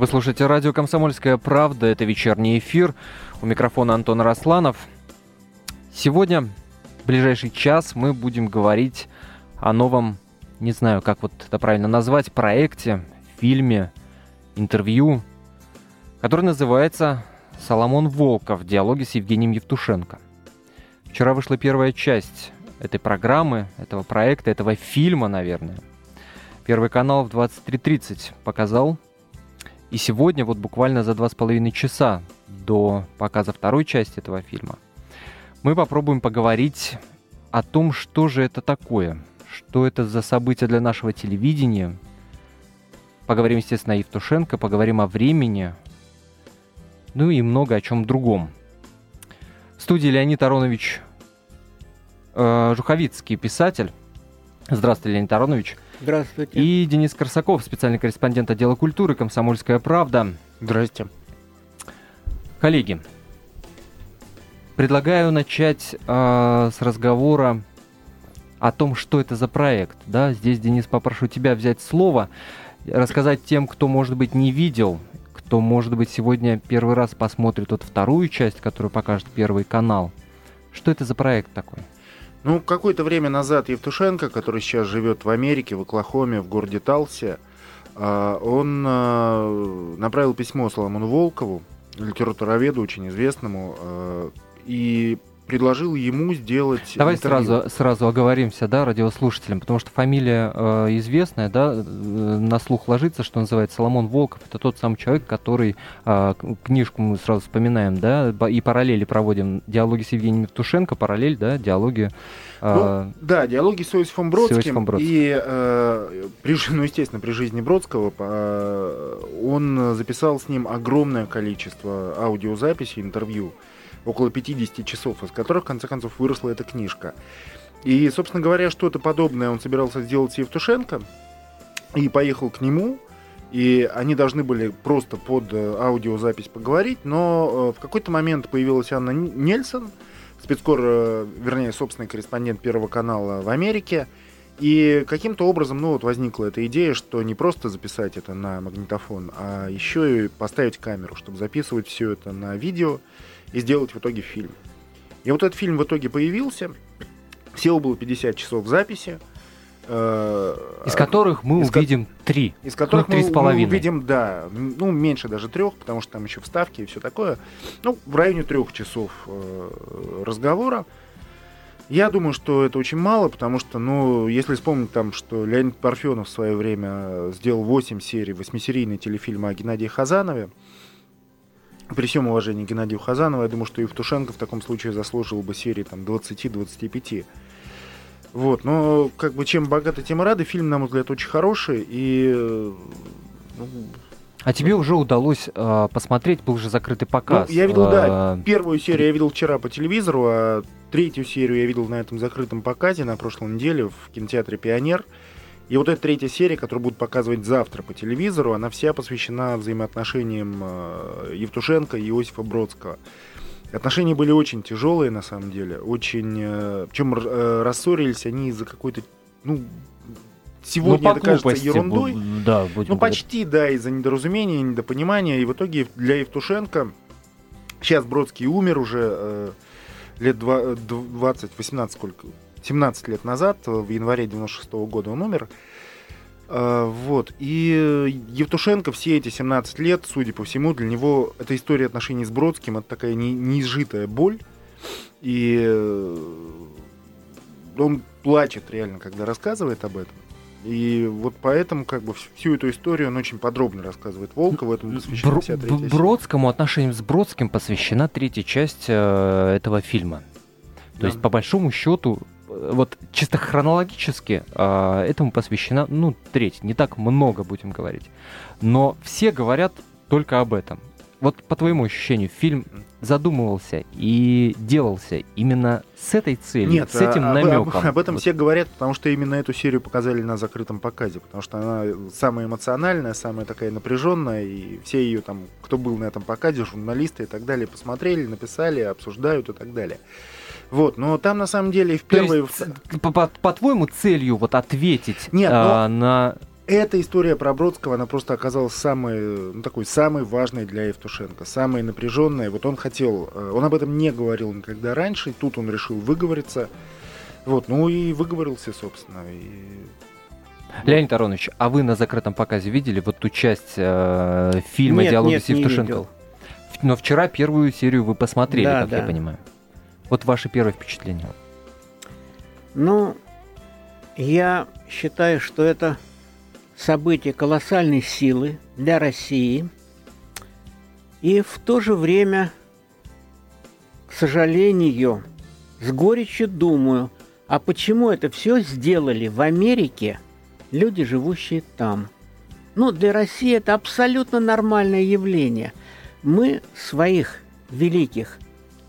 Вы слушаете радио «Комсомольская правда». Это вечерний эфир. У микрофона Антон Росланов. Сегодня, в ближайший час, мы будем говорить о новом, не знаю, как вот это правильно назвать, проекте, фильме, интервью, который называется «Соломон Волков. Диалоги с Евгением Евтушенко». Вчера вышла первая часть этой программы, этого проекта, этого фильма, наверное. Первый канал в 23.30 показал и сегодня, вот буквально за два с половиной часа до показа второй части этого фильма, мы попробуем поговорить о том, что же это такое, что это за событие для нашего телевидения. Поговорим, естественно, о Евтушенко, поговорим о времени, ну и много о чем другом. В студии Леонид Аронович э, Жуховицкий, писатель. Здравствуйте, Леонид Аронович. Здравствуйте. И Денис Корсаков, специальный корреспондент отдела культуры «Комсомольская правда». Здрасте. Коллеги, предлагаю начать э, с разговора о том, что это за проект. Да? Здесь, Денис, попрошу тебя взять слово, рассказать тем, кто, может быть, не видел, кто, может быть, сегодня первый раз посмотрит вот вторую часть, которую покажет Первый канал. Что это за проект такой? Ну, какое-то время назад Евтушенко, который сейчас живет в Америке, в Оклахоме, в городе Талсе, а, он а, направил письмо Соломону Волкову, литературоведу очень известному, а, и предложил ему сделать. Давай сразу, сразу оговоримся, да, радиослушателям, потому что фамилия э, известная, да, э, на слух ложится, что называется Соломон Волков. Это тот самый человек, который э, книжку мы сразу вспоминаем, да, и параллели проводим. Диалоги с Евгением Евтушенко, параллель, да, диалоги. Э, ну, да, диалоги с Иосифом Бродским. С Иосифом Бродским. И, э, при, ну, естественно, при жизни Бродского э, он записал с ним огромное количество аудиозаписей, интервью около 50 часов, из которых, в конце концов, выросла эта книжка. И, собственно говоря, что-то подобное он собирался сделать с Евтушенко, и поехал к нему, и они должны были просто под э, аудиозапись поговорить, но э, в какой-то момент появилась Анна Нельсон, спецкор, э, вернее, собственный корреспондент Первого канала в Америке, и каким-то образом, ну вот возникла эта идея, что не просто записать это на магнитофон, а еще и поставить камеру, чтобы записывать все это на видео и сделать в итоге фильм. И вот этот фильм в итоге появился. Всего было 50 часов записи. Э, из которых мы из увидим три. Из которых ну, мы, мы увидим, да, ну, меньше даже трех, потому что там еще вставки и все такое. Ну, в районе трех часов э, разговора. Я думаю, что это очень мало, потому что, ну, если вспомнить там, что Леонид Парфенов в свое время сделал 8 серий, восьмисерийный телефильм о Геннадии Хазанове, при всем уважении к Геннадию Хазанову, я думаю, что Евтушенко в таком случае заслужил бы серии там 20-25. Вот, но как бы чем богаты, тем рады. Фильм, на мой взгляд, очень хороший. И ну, а тебе уже удалось э, посмотреть, был уже закрытый показ. Ну, я видел, да, а, первую серию я видел вчера по телевизору, а третью серию я видел на этом закрытом показе на прошлой неделе в кинотеатре «Пионер». И вот эта третья серия, которую будут показывать завтра по телевизору, она вся посвящена взаимоотношениям э, Евтушенко и Иосифа Бродского. Отношения были очень тяжелые, на самом деле. Очень... Э, причем э, рассорились они из-за какой-то... Ну, сегодня ну, это кажется ерундой. Да, будем ну, почти, да, из-за недоразумения, недопонимания. И в итоге для Евтушенко... Сейчас Бродский умер уже э, лет 20, 18, сколько? 17 лет назад, в январе 96 -го года он умер. А, вот. И Евтушенко все эти 17 лет, судя по всему, для него эта история отношений с Бродским, это такая не, неизжитая боль. И э, он плачет реально, когда рассказывает об этом. И вот поэтому как бы всю эту историю он очень подробно рассказывает Волкову, этому посвящена Бр- вся третья Бродскому, отношениям с Бродским посвящена третья часть э, этого фильма. То да. есть, по большому счету, вот чисто хронологически э, этому посвящена, ну, треть, не так много будем говорить. Но все говорят только об этом. Вот по твоему ощущению, фильм задумывался и делался именно с этой целью, Нет, с этим а, намеком. Об, об этом вот. все говорят, потому что именно эту серию показали на закрытом показе, потому что она самая эмоциональная, самая такая напряженная, и все ее там, кто был на этом показе, журналисты и так далее, посмотрели, написали, обсуждают и так далее. Вот, но там на самом деле в первой... По-твоему, целью вот ответить Нет, а, на эта история про Бродского, она просто оказалась самой, ну, такой, самой важной для Евтушенко, самой напряженной. Вот он хотел, э, он об этом не говорил никогда раньше, тут он решил выговориться. Вот, ну и выговорился, собственно. И... Леонид Аронович, а вы на закрытом показе видели вот ту часть э, фильма нет, «Диалоги нет, с Евтушенко»? Но вчера первую серию вы посмотрели, да, как да. я понимаю. Вот ваше первое впечатление. Ну, я считаю, что это событие колоссальной силы для России. И в то же время, к сожалению, с горечью думаю, а почему это все сделали в Америке люди, живущие там? Ну, для России это абсолютно нормальное явление. Мы своих великих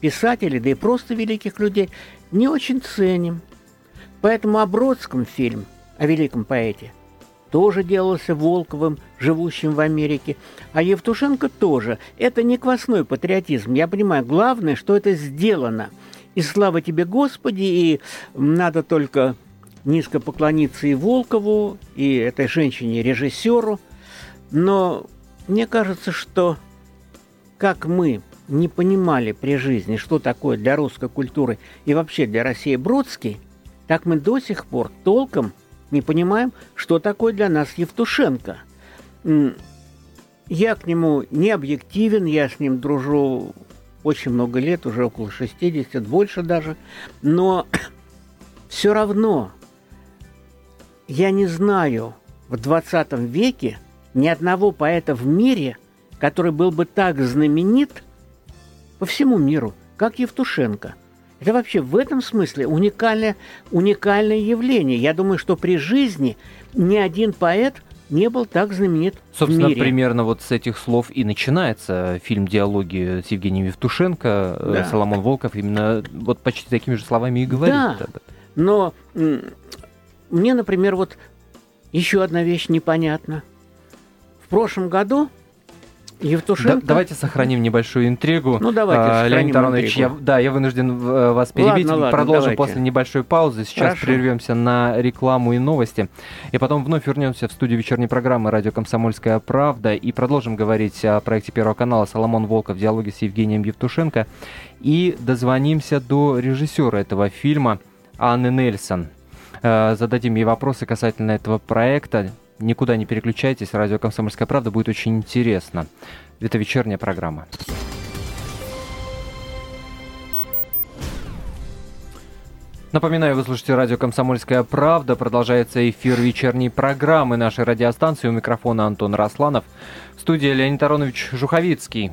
писателей, да и просто великих людей, не очень ценим. Поэтому о Бродском фильм, о великом поэте – тоже делался Волковым, живущим в Америке. А Евтушенко тоже. Это не квасной патриотизм. Я понимаю, главное, что это сделано. И слава тебе, Господи, и надо только низко поклониться и Волкову, и этой женщине-режиссеру. Но мне кажется, что как мы не понимали при жизни, что такое для русской культуры и вообще для России Бродский, так мы до сих пор толком не понимаем, что такое для нас Евтушенко. Я к нему не объективен, я с ним дружу очень много лет, уже около 60, больше даже, но все равно я не знаю в 20 веке ни одного поэта в мире, который был бы так знаменит по всему миру, как Евтушенко – это вообще в этом смысле уникальное, уникальное явление. Я думаю, что при жизни ни один поэт не был так знаменит Собственно, в мире. примерно вот с этих слов и начинается фильм «Диалоги» с Евгением Евтушенко, э, да. Соломон Волков именно вот почти такими же словами и говорит. Да, но мне, например, вот еще одна вещь непонятна. В прошлом году Евтушенко? Да, давайте сохраним небольшую интригу. Ну, давайте а, Леонид Аронович, я, да, я вынужден э, вас перебить. Ладно, ладно, Продолжим давайте. после небольшой паузы. Сейчас Хорошо. прервемся на рекламу и новости. И потом вновь вернемся в студию вечерней программы «Радио Комсомольская правда» и продолжим говорить о проекте Первого канала «Соломон Волков. Диалоги с Евгением Евтушенко». И дозвонимся до режиссера этого фильма Анны Нельсон. Э, зададим ей вопросы касательно этого проекта. Никуда не переключайтесь, радио «Комсомольская правда» будет очень интересно. Это вечерняя программа. Напоминаю, вы слушаете радио «Комсомольская правда». Продолжается эфир вечерней программы нашей радиостанции. У микрофона Антон Росланов. В студии Леонид Аронович Жуховицкий,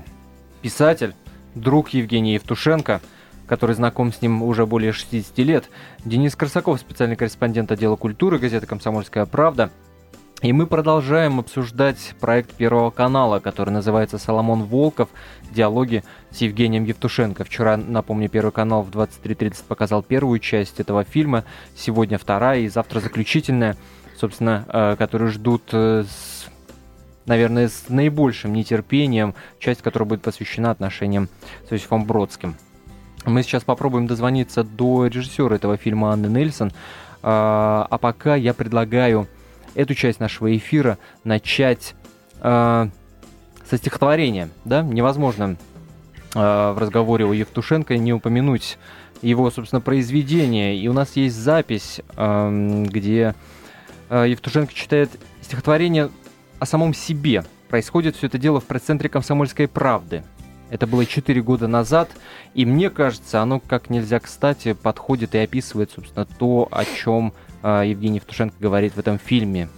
писатель, друг Евгения Евтушенко, который знаком с ним уже более 60 лет. Денис Красаков, специальный корреспондент отдела культуры газеты «Комсомольская правда». И мы продолжаем обсуждать проект Первого канала, который называется «Соломон Волков. Диалоги с Евгением Евтушенко». Вчера, напомню, Первый канал в 23.30 показал первую часть этого фильма, сегодня вторая и завтра заключительная, собственно, э, которую ждут э, с наверное, с наибольшим нетерпением, часть, которая будет посвящена отношениям с Иосифом Бродским. Мы сейчас попробуем дозвониться до режиссера этого фильма Анны Нельсон, а, а пока я предлагаю эту часть нашего эфира начать э, со стихотворения. Да? Невозможно э, в разговоре о Евтушенко не упомянуть его, собственно, произведение. И у нас есть запись, э, где э, Евтушенко читает стихотворение о самом себе. Происходит все это дело в пресс-центре «Комсомольской правды». Это было 4 года назад, и мне кажется, оно как нельзя кстати подходит и описывает, собственно, то, о чем Евгений Евтушенко говорит в этом фильме,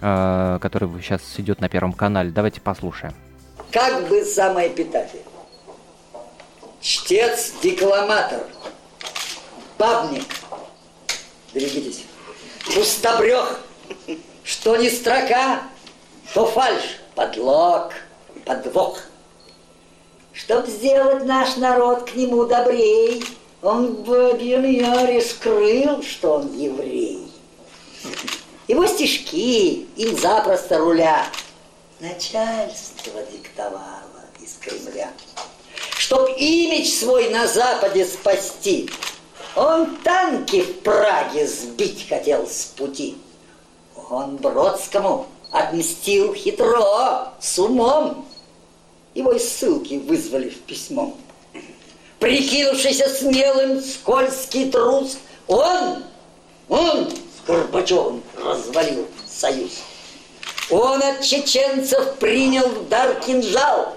э, который сейчас идет на Первом канале. Давайте послушаем. Как бы самое эпитафия. Чтец, декламатор, бабник, берегитесь, пустобрех, что не строка, то фальш, подлог, подвох – Чтоб сделать наш народ к нему добрей, Он в бабьем яре скрыл, что он еврей. Его стишки им запросто руля Начальство диктовало из Кремля. Чтоб имидж свой на Западе спасти, Он танки в Праге сбить хотел с пути. Он Бродскому отмстил хитро, с умом. Его из ссылки вызвали в письмо. Прикинувшийся смелым, скользкий трус, он, он с Горбачевым развалил союз. Он от чеченцев принял в дар кинжал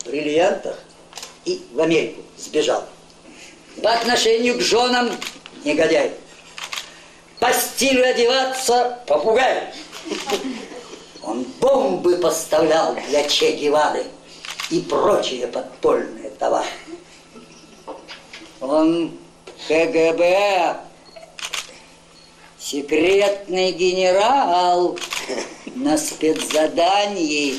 в бриллиантах и в Америку сбежал. По отношению к женам негодяй. По стилю одеваться попугай. Он бомбы поставлял для Че Гевары и прочие подпольные товары. Он КГБ, секретный генерал на спецзадании.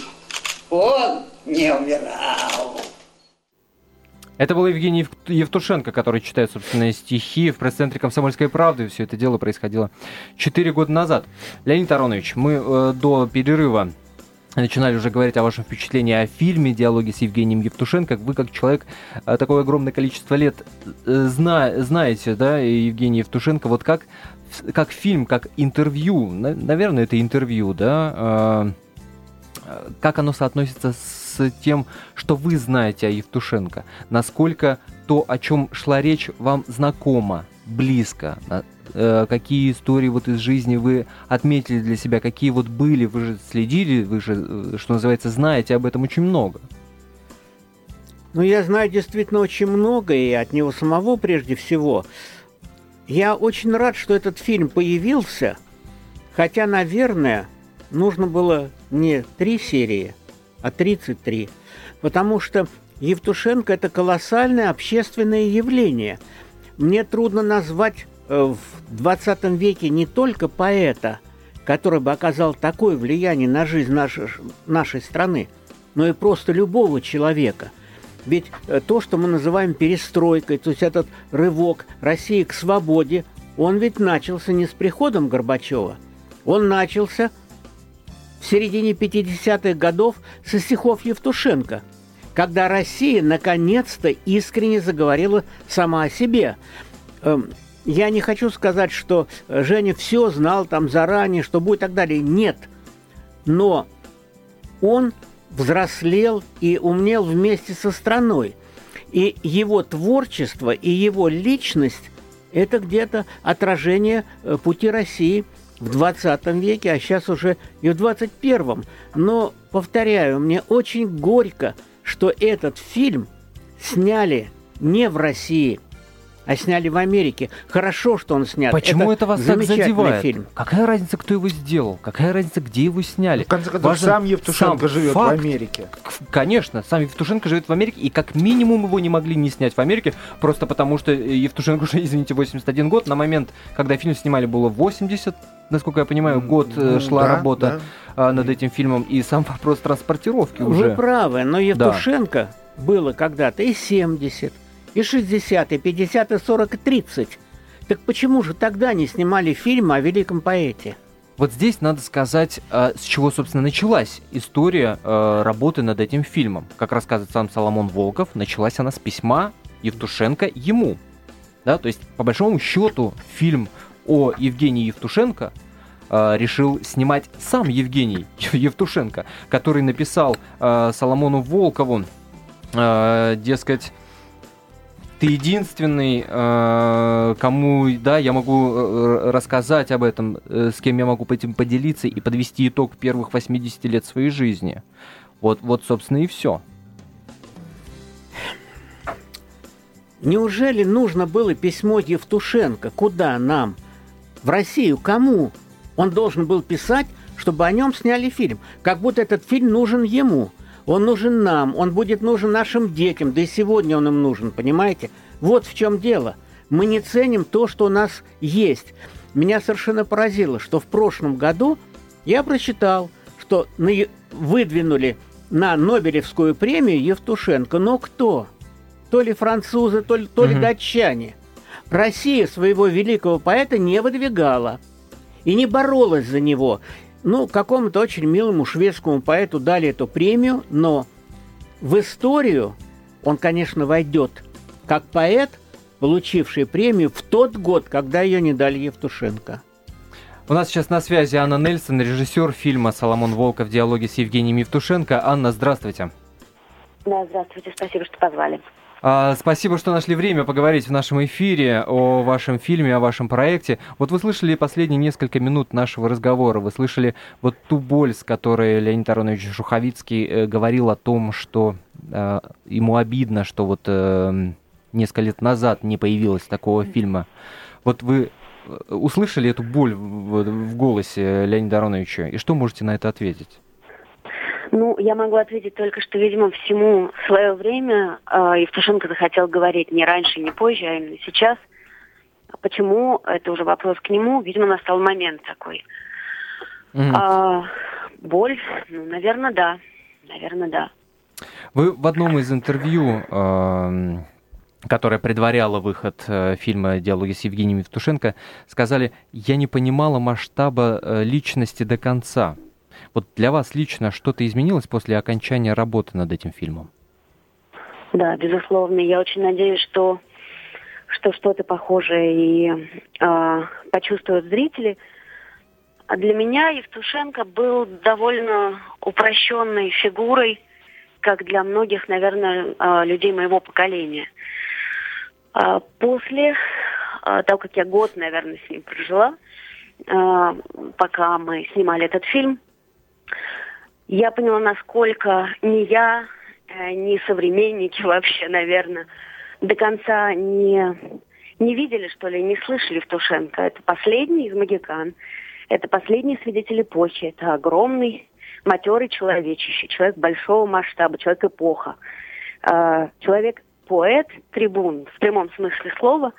Он не умирал. Это был Евгений Евтушенко, который читает собственные стихи в пресс-центре «Комсомольской правды». Все это дело происходило 4 года назад. Леонид Аронович, мы э, до перерыва начинали уже говорить о вашем впечатлении о фильме «Диалоги с Евгением Евтушенко». Вы, как человек, э, такое огромное количество лет э, зна знаете, да, Евгений Евтушенко, вот как, как фильм, как интервью, наверное, это интервью, да, э, как оно соотносится с тем, что вы знаете о Евтушенко? Насколько то, о чем шла речь, вам знакомо, близко? Э, какие истории вот из жизни вы отметили для себя? Какие вот были? Вы же следили, вы же, э, что называется, знаете об этом очень много. Ну, я знаю действительно очень много, и от него самого прежде всего. Я очень рад, что этот фильм появился, хотя, наверное, нужно было не три серии, а 33. Потому что Евтушенко – это колоссальное общественное явление. Мне трудно назвать в 20 веке не только поэта, который бы оказал такое влияние на жизнь нашей, нашей страны, но и просто любого человека. Ведь э, то, что мы называем перестройкой, то есть этот рывок России к свободе, он ведь начался не с приходом Горбачева. Он начался – в середине 50-х годов со стихов Евтушенко, когда Россия наконец-то искренне заговорила сама о себе. Я не хочу сказать, что Женя все знал там заранее, что будет и так далее. Нет. Но он взрослел и умнел вместе со страной. И его творчество, и его личность – это где-то отражение э, пути России – в 20 веке, а сейчас уже и в 21. Но, повторяю, мне очень горько, что этот фильм сняли не в России, а сняли в Америке. Хорошо, что он снят. Почему это, это вас так задевает? Фильм. Какая разница, кто его сделал? Какая разница, где его сняли? Ну, в конце концов, Важен сам Евтушенко сам живет факт. в Америке. Конечно, сам Евтушенко живет в Америке, и как минимум его не могли не снять в Америке, просто потому что Евтушенко уже, извините, 81 год. На момент, когда фильм снимали, было 80, насколько я понимаю, год э, ну, шла да, работа да. над этим фильмом, и сам вопрос транспортировки Вы уже. Вы правы, но Евтушенко да. было когда-то и 70, и 60, и 50, и 40, и 30. Так почему же тогда не снимали фильм о великом поэте? Вот здесь надо сказать, а, с чего, собственно, началась история а, работы над этим фильмом. Как рассказывает сам Соломон Волков, началась она с письма Евтушенко ему. Да, то есть, по большому счету, фильм о Евгении Евтушенко э, решил снимать сам Евгений Евтушенко, который написал э, Соломону Волкову, э, дескать, ты единственный, э, кому, да, я могу э, рассказать об этом, э, с кем я могу этим поделиться и подвести итог первых 80 лет своей жизни. Вот, вот собственно, и все. Неужели нужно было письмо Евтушенко? Куда нам? В Россию кому? Он должен был писать, чтобы о нем сняли фильм. Как будто этот фильм нужен ему. Он нужен нам, он будет нужен нашим детям, да и сегодня он им нужен, понимаете? Вот в чем дело. Мы не ценим то, что у нас есть. Меня совершенно поразило, что в прошлом году я прочитал, что выдвинули на Нобелевскую премию Евтушенко. Но кто? То ли французы, то ли, то ли угу. датчане. Россия своего великого поэта не выдвигала и не боролась за него. Ну, какому-то очень милому шведскому поэту дали эту премию, но в историю он, конечно, войдет как поэт, получивший премию в тот год, когда ее не дали Евтушенко. У нас сейчас на связи Анна Нельсон, режиссер фильма «Соломон Волков. Диалоги с Евгением Евтушенко». Анна, здравствуйте. Да, здравствуйте, спасибо, что позвали. А, спасибо, что нашли время поговорить в нашем эфире о вашем фильме, о вашем проекте. Вот вы слышали последние несколько минут нашего разговора, вы слышали вот ту боль, с которой Леонид Аронович Шуховицкий э, говорил о том, что э, ему обидно, что вот э, несколько лет назад не появилось такого фильма. Вот вы э, услышали эту боль в, в голосе Леонида Ароновича, и что можете на это ответить? Ну, я могу ответить только, что, видимо, всему свое время э, Евтушенко захотел говорить не раньше, не позже, а именно сейчас. Почему? Это уже вопрос к нему. Видимо, настал момент такой. Mm-hmm. А, боль? Ну, наверное, да. Наверное, да. Вы в одном из интервью э, которая предваряла выход э, фильма «Диалоги с Евгением Евтушенко», сказали, я не понимала масштаба э, личности до конца. Вот для вас лично что-то изменилось после окончания работы над этим фильмом? Да, безусловно. Я очень надеюсь, что что что-то похожее и э, почувствуют зрители. А для меня Евтушенко был довольно упрощенной фигурой, как для многих, наверное, э, людей моего поколения. А после э, того, как я год, наверное, с ним прожила, э, пока мы снимали этот фильм, я поняла, насколько ни я, э, ни современники вообще, наверное, до конца не, не видели, что ли, не слышали Евтушенко. Это последний из магикан. Это последний свидетель эпохи. Это огромный, матерый человечище. Человек большого масштаба, человек эпоха. Э, человек поэт, трибун, в прямом смысле слова,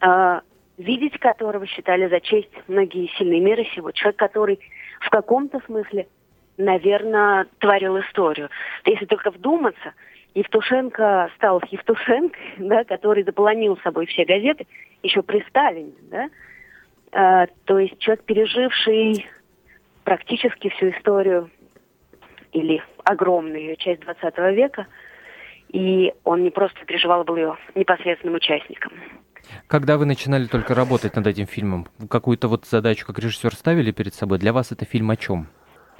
э, видеть которого считали за честь многие сильные мира сего. Человек, который в каком-то смысле – наверное, творил историю. Если только вдуматься, Евтушенко стал Евтушенко, да, который заполонил собой все газеты еще при Сталине. Да? А, то есть человек, переживший практически всю историю или огромную ее часть 20 века, и он не просто переживал, был ее непосредственным участником. Когда вы начинали только работать над этим фильмом, какую-то вот задачу как режиссер ставили перед собой? Для вас это фильм о чем?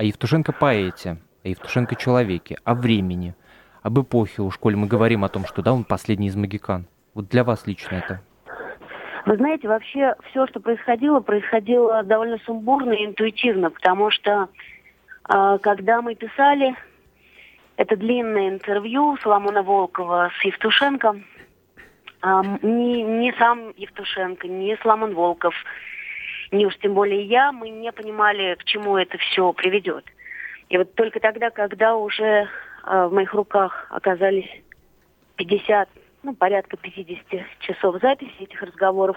О Евтушенко поэте, о Евтушенко человеке, о времени, об эпохе, уж коли мы говорим о том, что да, он последний из магикан. Вот для вас лично это. Вы знаете, вообще все, что происходило, происходило довольно сумбурно и интуитивно, потому что э, когда мы писали это длинное интервью Соломона Волкова с Евтушенко, э, ни, ни сам Евтушенко, ни Соломон Волков, не уж тем более я, мы не понимали, к чему это все приведет. И вот только тогда, когда уже э, в моих руках оказались 50, ну, порядка 50 часов записи этих разговоров,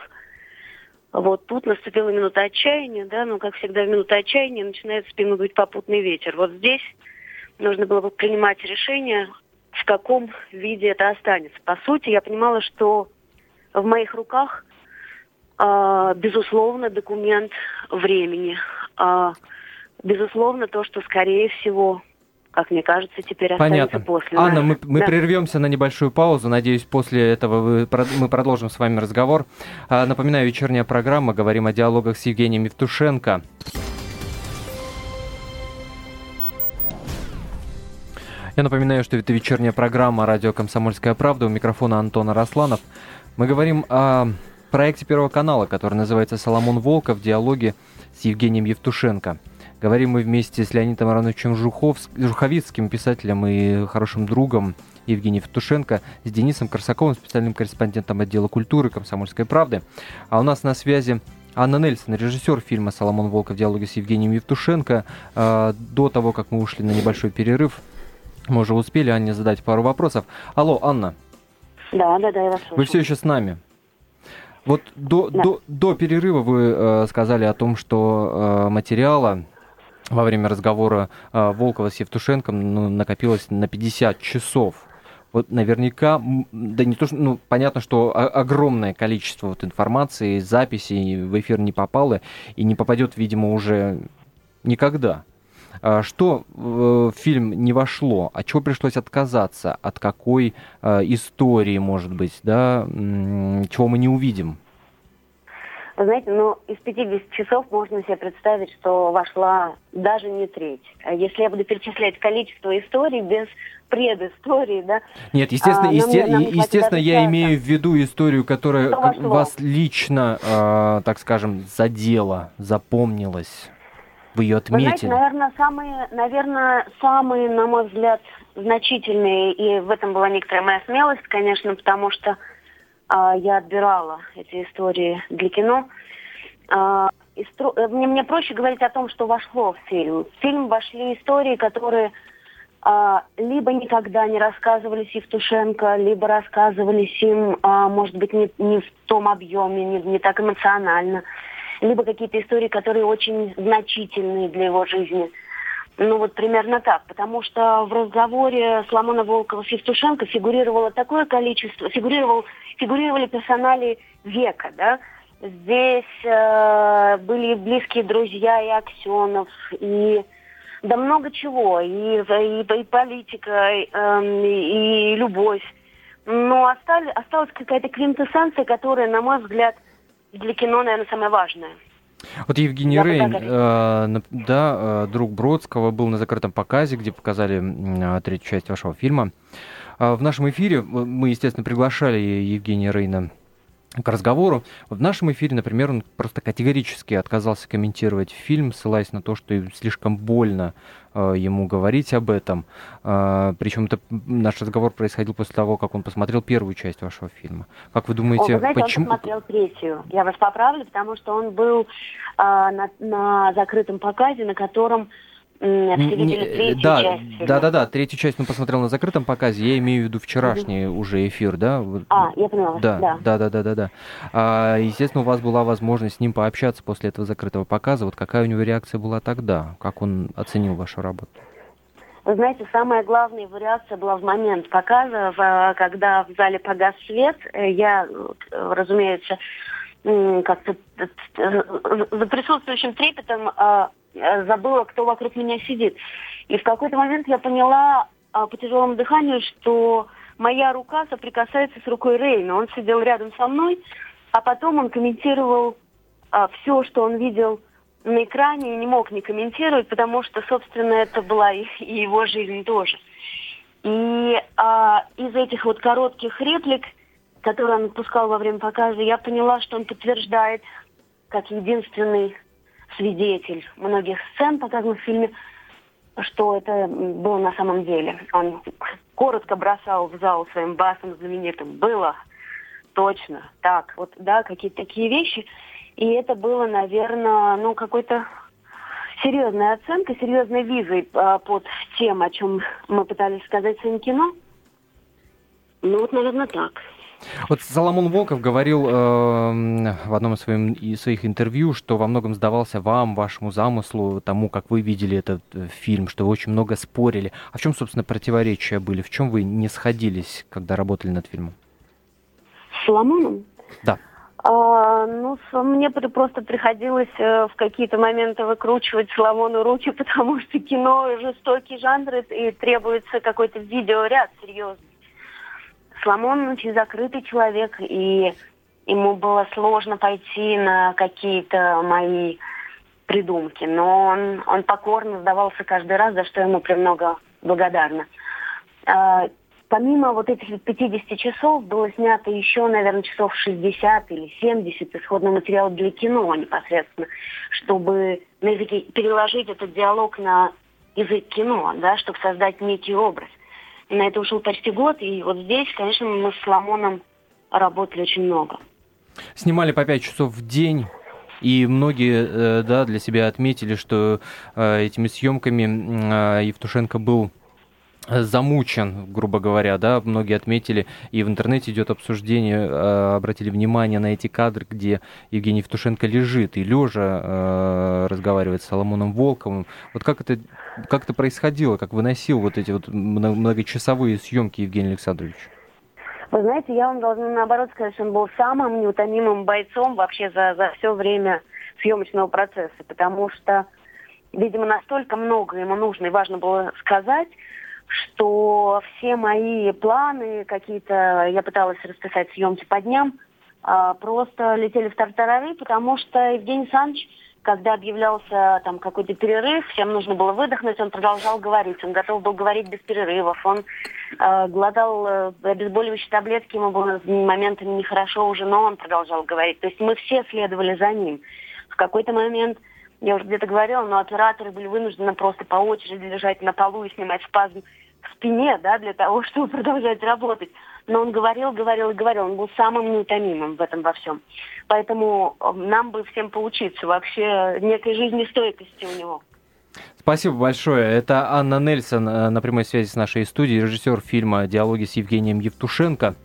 вот тут наступила минута отчаяния, да, ну, как всегда в минута отчаяния начинает в спину дуть попутный ветер. Вот здесь нужно было бы принимать решение, в каком виде это останется. По сути, я понимала, что в моих руках безусловно, документ времени. А, безусловно, то, что, скорее всего, как мне кажется, теперь Понятно. после. Анна, мы, мы да. прервемся на небольшую паузу. Надеюсь, после этого вы, мы продолжим с вами разговор. А, напоминаю, вечерняя программа. Говорим о диалогах с Евгением Евтушенко. Я напоминаю, что это вечерняя программа «Радио Комсомольская правда». У микрофона Антона Росланов. Мы говорим о проекте Первого канала, который называется «Соломон Волков. Диалоги с Евгением Евтушенко». Говорим мы вместе с Леонидом Ароновичем Жуховс... Жуховицким, писателем и хорошим другом Евгением Евтушенко, с Денисом Корсаковым, специальным корреспондентом отдела культуры «Комсомольской правды». А у нас на связи Анна Нельсон, режиссер фильма «Соломон Волков. Диалоги с Евгением Евтушенко». А, до того, как мы ушли на небольшой перерыв, мы уже успели Анне задать пару вопросов. Алло, Анна. Да, да, да, я вас слышу. Вы все еще с нами? Вот до, да. до, до перерыва вы э, сказали о том, что э, материала во время разговора э, Волкова с Евтушенком ну, накопилось на 50 часов. Вот наверняка, да не то, что, ну, понятно, что огромное количество вот информации, записей в эфир не попало и не попадет, видимо, уже никогда. А что в фильм не вошло? От чего пришлось отказаться? От какой э, истории, может быть, да? Чего мы не увидим? Вы знаете, ну, из 50 часов можно себе представить, что вошла даже не треть. А Если я буду перечислять количество историй без предыстории, да. Нет, естественно, а, есте- нам, нам естественно, я даже имею в виду историю, которая вас лично, э, так скажем, задела, запомнилась. Вы ее Вы знаете, отметили. наверное, самые, наверное, самые, на мой взгляд, значительные, и в этом была некоторая моя смелость, конечно, потому что а, я отбирала эти истории для кино. А, истро- э, мне, мне проще говорить о том, что вошло в фильм. В фильм вошли истории, которые а, либо никогда не рассказывались Евтушенко, либо рассказывались им, а, может быть, не, не в том объеме, не, не так эмоционально, либо какие-то истории, которые очень значительные для его жизни. Ну вот примерно так, потому что в разговоре Соломона Волкова с Евтушенко фигурировало такое количество, фигурировал, фигурировали персонали века, да. Здесь э, были близкие друзья и Аксенов, и да много чего, и, и, и политика, и, эм, и любовь. Но остали, осталась какая-то квинтэссенция, которая, на мой взгляд, для кино, наверное, самое важное. Вот Евгений Я Рейн, э, да, э, друг Бродского, был на закрытом показе, где показали э, третью часть вашего фильма. А В нашем эфире э, мы, естественно, приглашали Евгения Рейна к разговору. В нашем эфире, например, он просто категорически отказался комментировать фильм, ссылаясь на то, что слишком больно э, ему говорить об этом. Причем это наш разговор происходил после того, как он посмотрел первую часть вашего фильма. Как вы О, думаете, вы знаете, почему? он посмотрел третью. Я вас поправлю, потому что он был а, на, на закрытом показе, на котором Не- третью да, часть да, да, да, третью часть он посмотрел на закрытом показе. Я имею в виду вчерашний уже эфир, да? А, я поняла Да, да. да, да, да, да, да. А, естественно, у вас была возможность с ним пообщаться после этого закрытого показа. Вот какая у него реакция была тогда? Как он оценил вашу работу? Вы знаете, самая главная его реакция была в момент показа, когда в зале погас свет. Э, Я, э, разумеется, как-то э, э, за присутствующим трепетом э, э, забыла, кто вокруг меня сидит. И в какой-то момент я поняла а, по тяжелому дыханию, что моя рука соприкасается с рукой Рейна. Он сидел рядом со мной, а потом он комментировал все, что он видел на экране, и не мог не комментировать, потому что, собственно, это была и, и его жизнь тоже. И а, из этих вот коротких реплик, которые он отпускал во время показа, я поняла, что он подтверждает, как единственный свидетель многих сцен, показанных в фильме, что это было на самом деле. Он коротко бросал в зал своим басом знаменитым «было», точно, так, вот, да, какие-то такие вещи. И это было, наверное, ну, какой-то серьезная оценка, серьезной визой а, под тем, о чем мы пытались сказать в своем кино. Ну, вот, наверное, так. Вот Соломон Волков говорил э, в одном из своим- из своих интервью, что во многом сдавался вам, вашему замыслу, тому, как вы видели этот э, фильм, что вы очень много спорили. А в чем, собственно, противоречия были? В чем вы не сходились, когда работали над фильмом? С Соломоном? Да. А, ну, мне просто приходилось э, в какие-то моменты выкручивать Соломону руки, потому что кино жестокий жанр, и требуется какой-то видеоряд серьезный. Соломон очень закрытый человек, и ему было сложно пойти на какие-то мои придумки, но он, он покорно сдавался каждый раз, за что ему премного благодарна. А, Помимо вот этих 50 часов было снято еще, наверное, часов 60 или 70 исходного материала для кино непосредственно, чтобы на языке переложить этот диалог на язык кино, да, чтобы создать некий образ. На это ушел почти год, и вот здесь, конечно, мы с Соломоном работали очень много. Снимали по 5 часов в день. И многие э, да, для себя отметили, что э, этими съемками э, Евтушенко был замучен, грубо говоря, да, многие отметили, и в интернете идет обсуждение, э, обратили внимание на эти кадры, где Евгений Евтушенко лежит и лежа э, разговаривает с Соломоном Волковым. Вот как это, как это происходило, как выносил вот эти вот мно- многочасовые съемки Евгений Александрович? Вы знаете, я вам должна наоборот сказать, что он был самым неутомимым бойцом вообще за, за все время съемочного процесса, потому что, видимо, настолько много ему нужно и важно было сказать, что все мои планы какие-то, я пыталась расписать съемки по дням, а, просто летели в тартарары, потому что Евгений Александрович, когда объявлялся там какой-то перерыв, всем нужно было выдохнуть, он продолжал говорить. Он готов был говорить без перерывов. Он э, глотал обезболивающие таблетки, ему было моментами нехорошо уже, но он продолжал говорить. То есть мы все следовали за ним. В какой-то момент я уже где-то говорила, но операторы были вынуждены просто по очереди лежать на полу и снимать спазм в спине, да, для того, чтобы продолжать работать. Но он говорил, говорил и говорил. Он был самым неутомимым в этом во всем. Поэтому э, нам бы всем поучиться вообще некой жизнестойкости у него. Спасибо большое. Это Анна Нельсон э, на прямой связи с нашей студией, режиссер фильма «Диалоги с Евгением Евтушенко».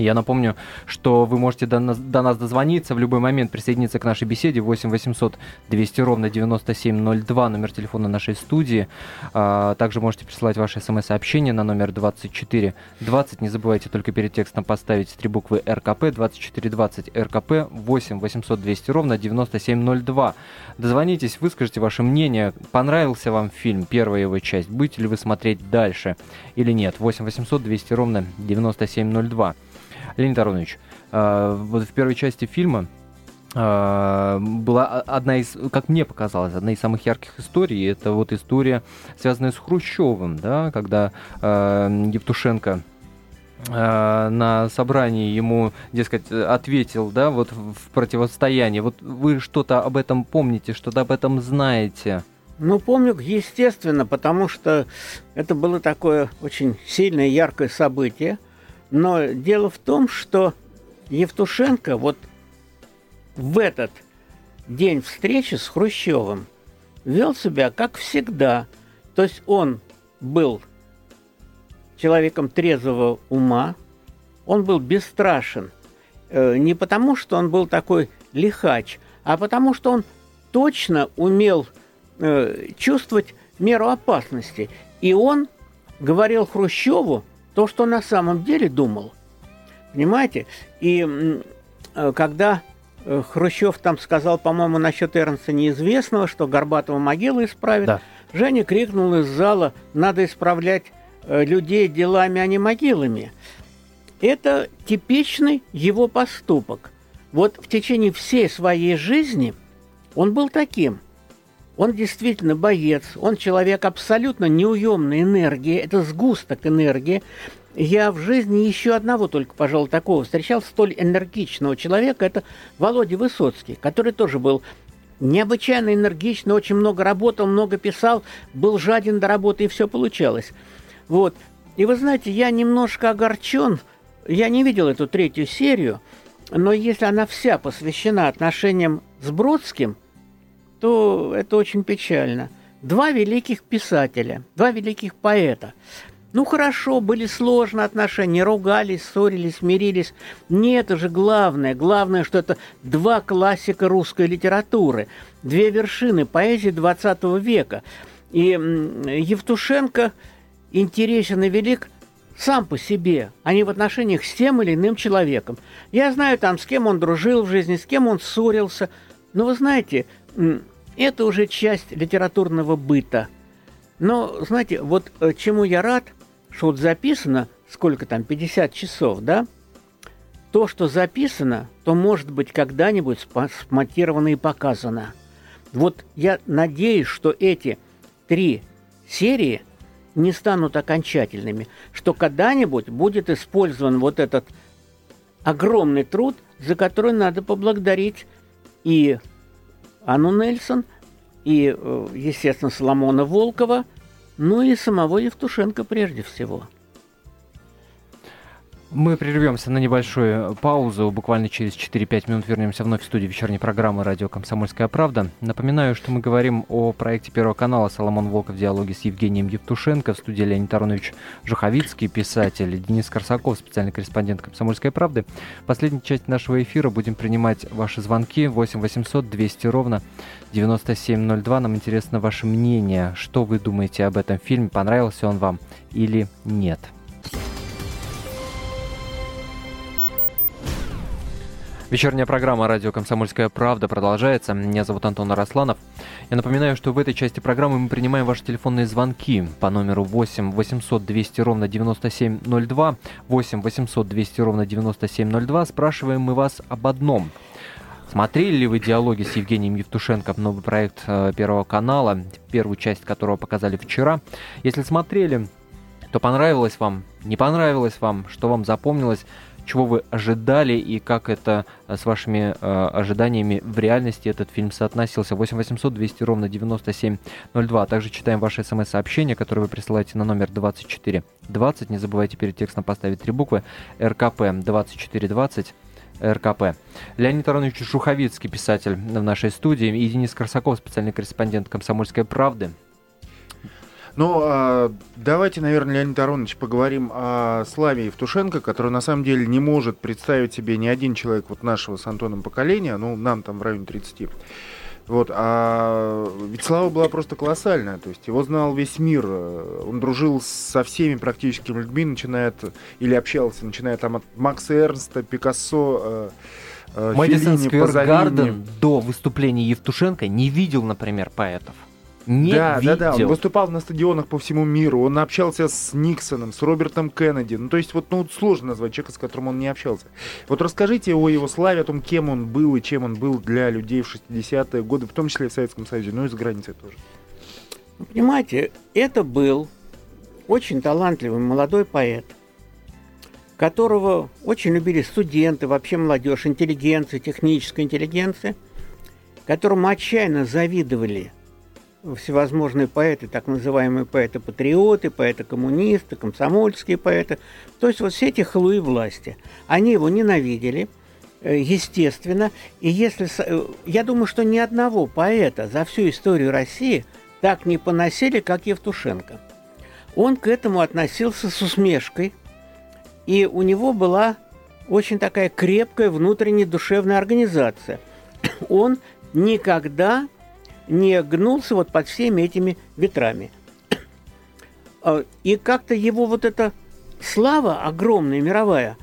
Я напомню, что вы можете до нас, до нас дозвониться в любой момент, присоединиться к нашей беседе 8 800 200 ровно 9702, номер телефона нашей студии. А, также можете присылать ваши смс-сообщения на номер 2420. Не забывайте только перед текстом поставить три буквы РКП, 2420 РКП, 8 800 200 ровно 9702. Дозвонитесь, выскажите ваше мнение. Понравился вам фильм, первая его часть? Будете ли вы смотреть дальше или нет? 8 800 200 ровно 9702. Леонид Аронович, э, вот в первой части фильма э, была одна из, как мне показалось, одна из самых ярких историй. Это вот история, связанная с Хрущевым, да, когда э, Евтушенко на собрании ему, дескать, ответил, да, вот в противостоянии. Вот вы что-то об этом помните, что-то об этом знаете? Ну, помню, естественно, потому что это было такое очень сильное, яркое событие – но дело в том, что Евтушенко вот в этот день встречи с Хрущевым вел себя как всегда. То есть он был человеком трезвого ума, он был бесстрашен. Э, не потому, что он был такой лихач, а потому, что он точно умел э, чувствовать меру опасности. И он говорил Хрущеву, то, что на самом деле думал. Понимаете? И э, когда э, Хрущев там сказал, по-моему, насчет Эрнста неизвестного, что Горбатова могилу исправит, да. Женя крикнул из зала, надо исправлять э, людей делами, а не могилами. Это типичный его поступок. Вот в течение всей своей жизни он был таким – он действительно боец, он человек абсолютно неуемной энергии, это сгусток энергии. Я в жизни еще одного только, пожалуй, такого встречал, столь энергичного человека, это Володя Высоцкий, который тоже был необычайно энергичный, очень много работал, много писал, был жаден до работы, и все получалось. Вот. И вы знаете, я немножко огорчен, я не видел эту третью серию, но если она вся посвящена отношениям с Бродским – то это очень печально. Два великих писателя, два великих поэта. Ну хорошо, были сложные отношения, ругались, ссорились, мирились. Не это же главное. Главное, что это два классика русской литературы, две вершины поэзии XX века. И Евтушенко интересен и велик сам по себе, а не в отношениях с тем или иным человеком. Я знаю там, с кем он дружил в жизни, с кем он ссорился. Но вы знаете, это уже часть литературного быта. Но, знаете, вот э, чему я рад, что вот записано, сколько там, 50 часов, да? То, что записано, то может быть когда-нибудь смонтировано и показано. Вот я надеюсь, что эти три серии не станут окончательными, что когда-нибудь будет использован вот этот огромный труд, за который надо поблагодарить и Анну Нельсон и, э, естественно, Соломона Волкова, ну и самого Евтушенко прежде всего – мы прервемся на небольшую паузу. Буквально через 4-5 минут вернемся вновь в студию вечерней программы «Радио Комсомольская правда». Напоминаю, что мы говорим о проекте Первого канала «Соломон Волков. Диалоги с Евгением Евтушенко». В студии Леонид Аронович Жуховицкий, писатель, Денис Корсаков, специальный корреспондент «Комсомольской правды». В последней части нашего эфира будем принимать ваши звонки 8 800 200 ровно 9702. Нам интересно ваше мнение. Что вы думаете об этом фильме? Понравился он вам или нет? Вечерняя программа «Радио Комсомольская правда» продолжается. Меня зовут Антон Арасланов. Я напоминаю, что в этой части программы мы принимаем ваши телефонные звонки по номеру 8 800 200 ровно 9702. 8 800 200 ровно 9702. Спрашиваем мы вас об одном. Смотрели ли вы диалоги с Евгением Евтушенко, новый проект э, Первого канала, первую часть которого показали вчера? Если смотрели, то понравилось вам, не понравилось вам, что вам запомнилось, чего вы ожидали и как это э, с вашими э, ожиданиями в реальности этот фильм соотносился. 8 800 200 ровно 9702. Также читаем ваши смс-сообщения, которые вы присылаете на номер 2420. Не забывайте перед текстом поставить три буквы РКП 2420. РКП. Леонид Аронович Шуховицкий, писатель в нашей студии, и Денис Корсаков, специальный корреспондент «Комсомольской правды». Ну, а, давайте, наверное, Леонид Аронович, поговорим о Славе Евтушенко, который на самом деле не может представить себе ни один человек вот нашего с Антоном поколения, ну, нам там в районе 30. Вот, а ведь Слава была просто колоссальная, то есть его знал весь мир, он дружил со всеми практически людьми, начиная от, или общался, начиная там от Макса Эрнста, Пикассо, э, Мэдисон Сквер Гарден до выступления Евтушенко не видел, например, поэтов не да, видел. Да, да, он выступал на стадионах по всему миру, он общался с Никсоном, с Робертом Кеннеди. Ну, то есть, вот, ну, сложно назвать человека, с которым он не общался. Вот расскажите о его славе, о том, кем он был и чем он был для людей в 60-е годы, в том числе в Советском Союзе, но и за границей тоже. Понимаете, это был очень талантливый молодой поэт, которого очень любили студенты, вообще молодежь, интеллигенция, техническая интеллигенция, которому отчаянно завидовали – всевозможные поэты, так называемые поэты-патриоты, поэты-коммунисты, комсомольские поэты. То есть вот все эти хлуи власти. Они его ненавидели, э, естественно. И если... Э, я думаю, что ни одного поэта за всю историю России так не поносили, как Евтушенко. Он к этому относился с усмешкой, и у него была очень такая крепкая внутренняя душевная организация. Он никогда не гнулся вот под всеми этими ветрами. А, и как-то его вот эта слава огромная, мировая,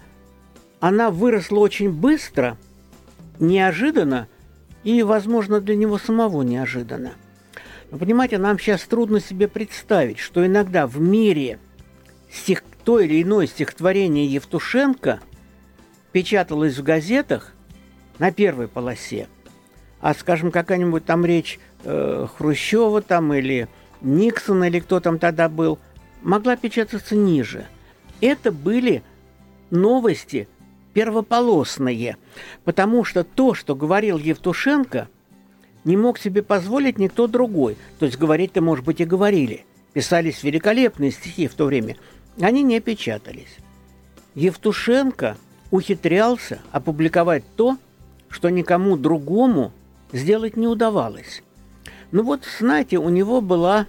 она выросла очень быстро, неожиданно и, возможно, для него самого неожиданно. Но, понимаете, нам сейчас трудно себе представить, что иногда в мире стих, то или иное стихотворение Евтушенко печаталось в газетах на первой полосе, а, скажем, какая-нибудь там речь э, Хрущева там или Никсона или кто там тогда был, могла печататься ниже. Это были новости первополосные, потому что то, что говорил Евтушенко, не мог себе позволить никто другой. То есть говорить-то, может быть, и говорили. Писались великолепные стихи в то время. Они не печатались. Евтушенко ухитрялся опубликовать то, что никому другому сделать не удавалось. Ну вот, знаете, у него была,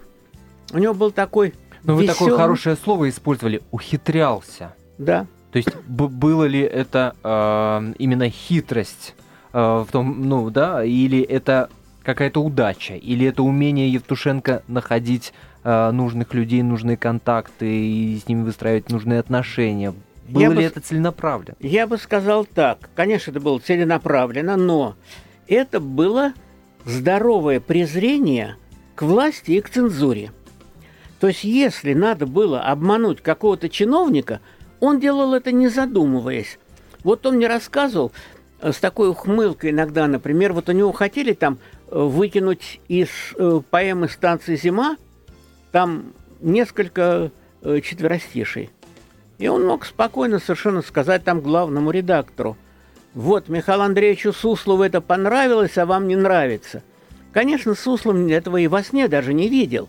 у него был такой Но вы такое хорошее слово использовали, ухитрялся. Да. То есть было ли это э, именно хитрость э, в том, ну да, или это какая-то удача, или это умение Евтушенко находить э, нужных людей, нужные контакты и с ними выстраивать нужные отношения? Было я ли бы, это целенаправленно? Я бы сказал так. Конечно, это было целенаправленно, но это было здоровое презрение к власти и к цензуре. То есть, если надо было обмануть какого-то чиновника, он делал это не задумываясь. Вот он мне рассказывал э, с такой ухмылкой иногда, например, вот у него хотели там э, выкинуть из э, поэмы «Станция зима» там несколько четверостишей. И он мог спокойно совершенно сказать там главному редактору – вот, Михаилу Андреевичу Суслову это понравилось, а вам не нравится. Конечно, Суслов этого и во сне даже не видел.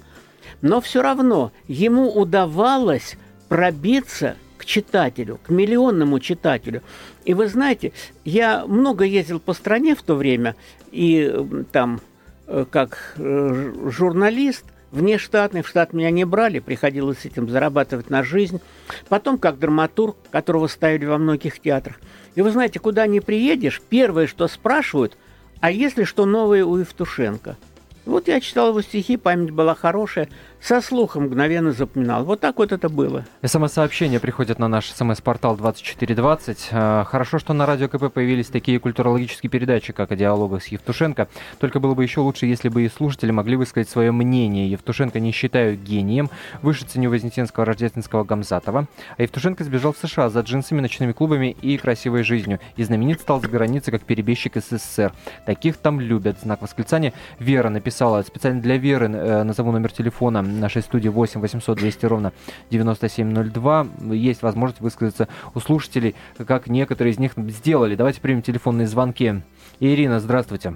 Но все равно ему удавалось пробиться к читателю, к миллионному читателю. И вы знаете, я много ездил по стране в то время, и там э, как э, журналист – внештатный, в штат меня не брали, приходилось этим зарабатывать на жизнь. Потом как драматург, которого ставили во многих театрах. И вы знаете, куда не приедешь, первое, что спрашивают, а если что новое у Евтушенко? Вот я читал его стихи, память была хорошая, со слухом мгновенно запоминал. Вот так вот это было. СМС-сообщения приходят на наш СМС-портал 2420. Э, хорошо, что на Радио КП появились такие культурологические передачи, как о диалогах с Евтушенко. Только было бы еще лучше, если бы и слушатели могли высказать свое мнение. Евтушенко не считаю гением. Выше ценю Вознесенского, Рождественского, Гамзатова. А Евтушенко сбежал в США за джинсами, ночными клубами и красивой жизнью. И знаменит стал за границей как перебежчик СССР. Таких там любят. Знак восклицания. Вера написала специально для Веры, э, назову номер телефона нашей студии 8 800 200 ровно 9702. Есть возможность высказаться у слушателей, как некоторые из них сделали. Давайте примем телефонные звонки. Ирина, здравствуйте.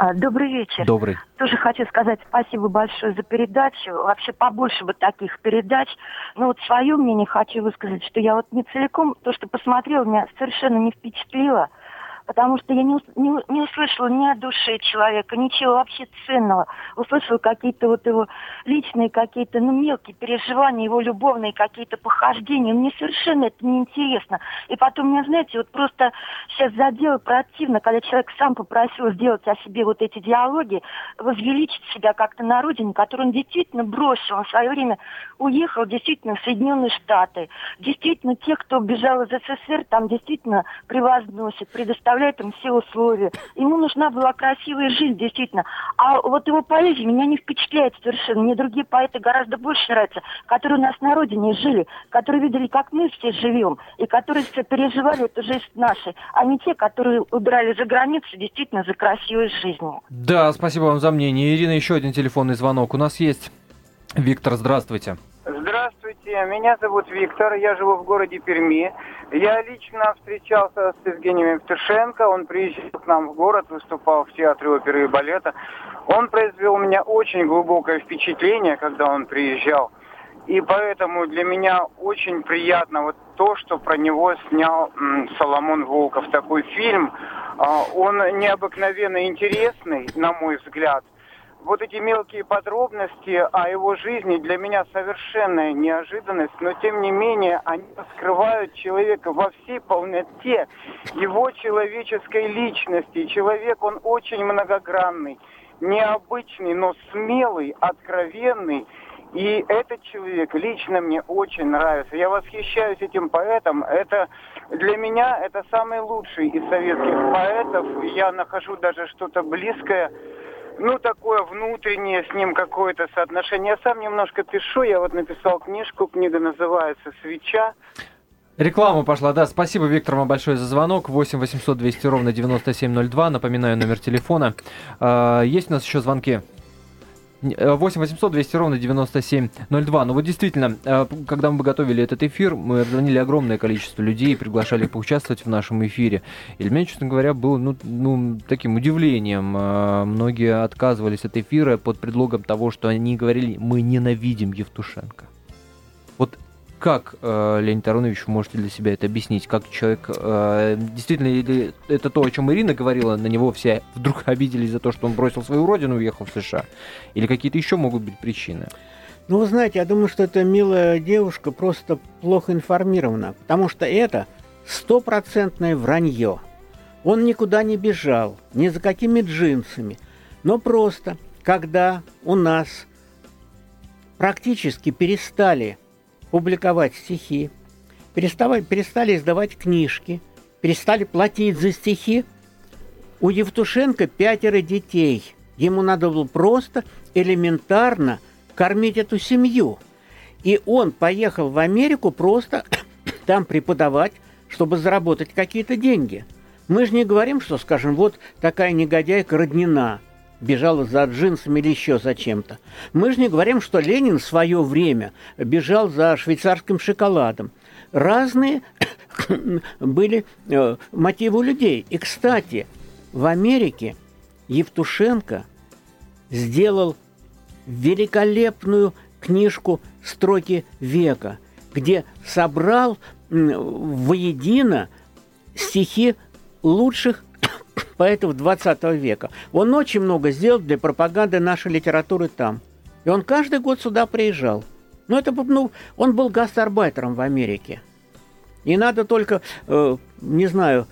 А, добрый вечер. Добрый. Тоже хочу сказать спасибо большое за передачу. Вообще побольше бы таких передач. Но вот свое мнение хочу высказать, что я вот не целиком, то, что посмотрела, меня совершенно не впечатлило потому что я не, не, не услышала ни о душе человека, ничего вообще ценного. Услышала какие-то вот его личные какие-то, ну, мелкие переживания, его любовные какие-то похождения. Мне совершенно это не интересно. И потом, мне, знаете, вот просто сейчас задело противно, когда человек сам попросил сделать о себе вот эти диалоги, возвеличить себя как-то на родине, которую он действительно бросил. Он в свое время уехал действительно в Соединенные Штаты. Действительно, те, кто бежал из СССР, там действительно превозносят, предоставляют предоставляет им все условия. Ему нужна была красивая жизнь, действительно. А вот его поэзия меня не впечатляет совершенно. Мне другие поэты гораздо больше нравятся, которые у нас на родине жили, которые видели, как мы все живем, и которые все переживали эту жизнь нашей, а не те, которые убирали за границу действительно за красивой жизнью. Да, спасибо вам за мнение. Ирина, еще один телефонный звонок у нас есть. Виктор, здравствуйте. Здравствуйте, меня зовут Виктор, я живу в городе Перми. Я лично встречался с Евгением Евтушенко, он приезжал к нам в город, выступал в театре оперы и балета. Он произвел у меня очень глубокое впечатление, когда он приезжал. И поэтому для меня очень приятно вот то, что про него снял м, Соломон Волков. Такой фильм, э, он необыкновенно интересный, на мой взгляд – вот эти мелкие подробности о его жизни для меня совершенная неожиданность, но тем не менее они раскрывают человека во всей полноте его человеческой личности. Человек, он очень многогранный, необычный, но смелый, откровенный. И этот человек лично мне очень нравится. Я восхищаюсь этим поэтом. Это для меня это самый лучший из советских поэтов. Я нахожу даже что-то близкое ну, такое внутреннее с ним какое-то соотношение. Я сам немножко пишу, я вот написал книжку, книга называется «Свеча». Реклама пошла, да. Спасибо, Виктор, вам большое за звонок. 8 800 200 ровно 9702. Напоминаю номер телефона. А, есть у нас еще звонки? 8 800 200 ровно 9702. Ну вот действительно, э, когда мы готовили этот эфир, мы обзвонили огромное количество людей, приглашали их поучаствовать в нашем эфире. И для меня, честно говоря, было ну, ну, таким удивлением. Э, многие отказывались от эфира под предлогом того, что они говорили, мы ненавидим Евтушенко. Вот как, э, Леонид Аронович, можете для себя это объяснить? Как человек... Э, действительно, или это то, о чем Ирина говорила, на него все вдруг обиделись за то, что он бросил свою родину и уехал в США? Или какие-то еще могут быть причины? Ну, вы знаете, я думаю, что эта милая девушка просто плохо информирована, потому что это стопроцентное вранье. Он никуда не бежал, ни за какими джинсами, но просто, когда у нас практически перестали публиковать стихи, перестали, перестали издавать книжки, перестали платить за стихи. У Евтушенко пятеро детей. Ему надо было просто элементарно кормить эту семью. И он поехал в Америку просто там преподавать, чтобы заработать какие-то деньги. Мы же не говорим, что, скажем, вот такая негодяйка Роднина – бежала за джинсами или еще за чем-то. Мы же не говорим, что Ленин в свое время бежал за швейцарским шоколадом. Разные были э, мотивы людей. И, кстати, в Америке Евтушенко сделал великолепную книжку «Строки века», где собрал воедино стихи лучших поэтов 20 века. Он очень много сделал для пропаганды нашей литературы там. И он каждый год сюда приезжал. Ну, это, ну, он был гастарбайтером в Америке. И надо только, э, не знаю,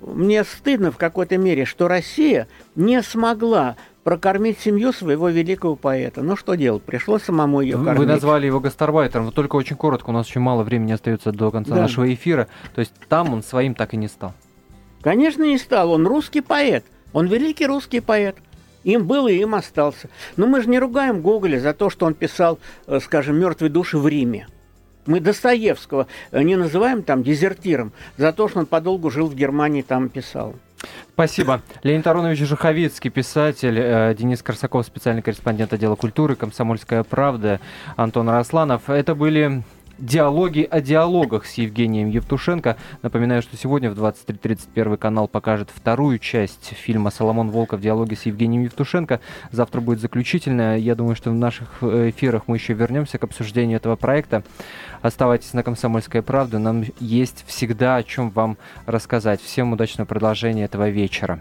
мне стыдно в какой-то мере, что Россия не смогла прокормить семью своего великого поэта. Ну что делать, пришлось самому ее кормить. Вы назвали его гастарбайтером, вот только очень коротко, у нас очень мало времени остается до конца Да. нашего эфира. То есть там он своим так и не стал. Конечно, не стал. Он русский поэт. Он великий русский поэт. Им был и им остался. Но мы же не ругаем Гоголя за то, что он писал, э, скажем, «Мертвые души» в Риме. Мы Достоевского э, не называем там дезертиром за то, что он подолгу жил в Германии, там писал. Спасибо. Леонид Аронович Жуховицкий, писатель, э, Денис Корсаков, специальный корреспондент отдела культуры, «Комсомольская правда», Антон Росланов. Это были диалоги о диалогах с Евгением Евтушенко. Напоминаю, что сегодня в 23.30 Первый канал покажет вторую часть фильма «Соломон Волков. Диалоги с Евгением Евтушенко». Завтра будет заключительная. Я думаю, что в наших э, эфирах мы еще вернемся к обсуждению этого проекта. Оставайтесь на «Комсомольской правде». Нам есть всегда о чем вам рассказать. Всем удачного продолжения этого вечера.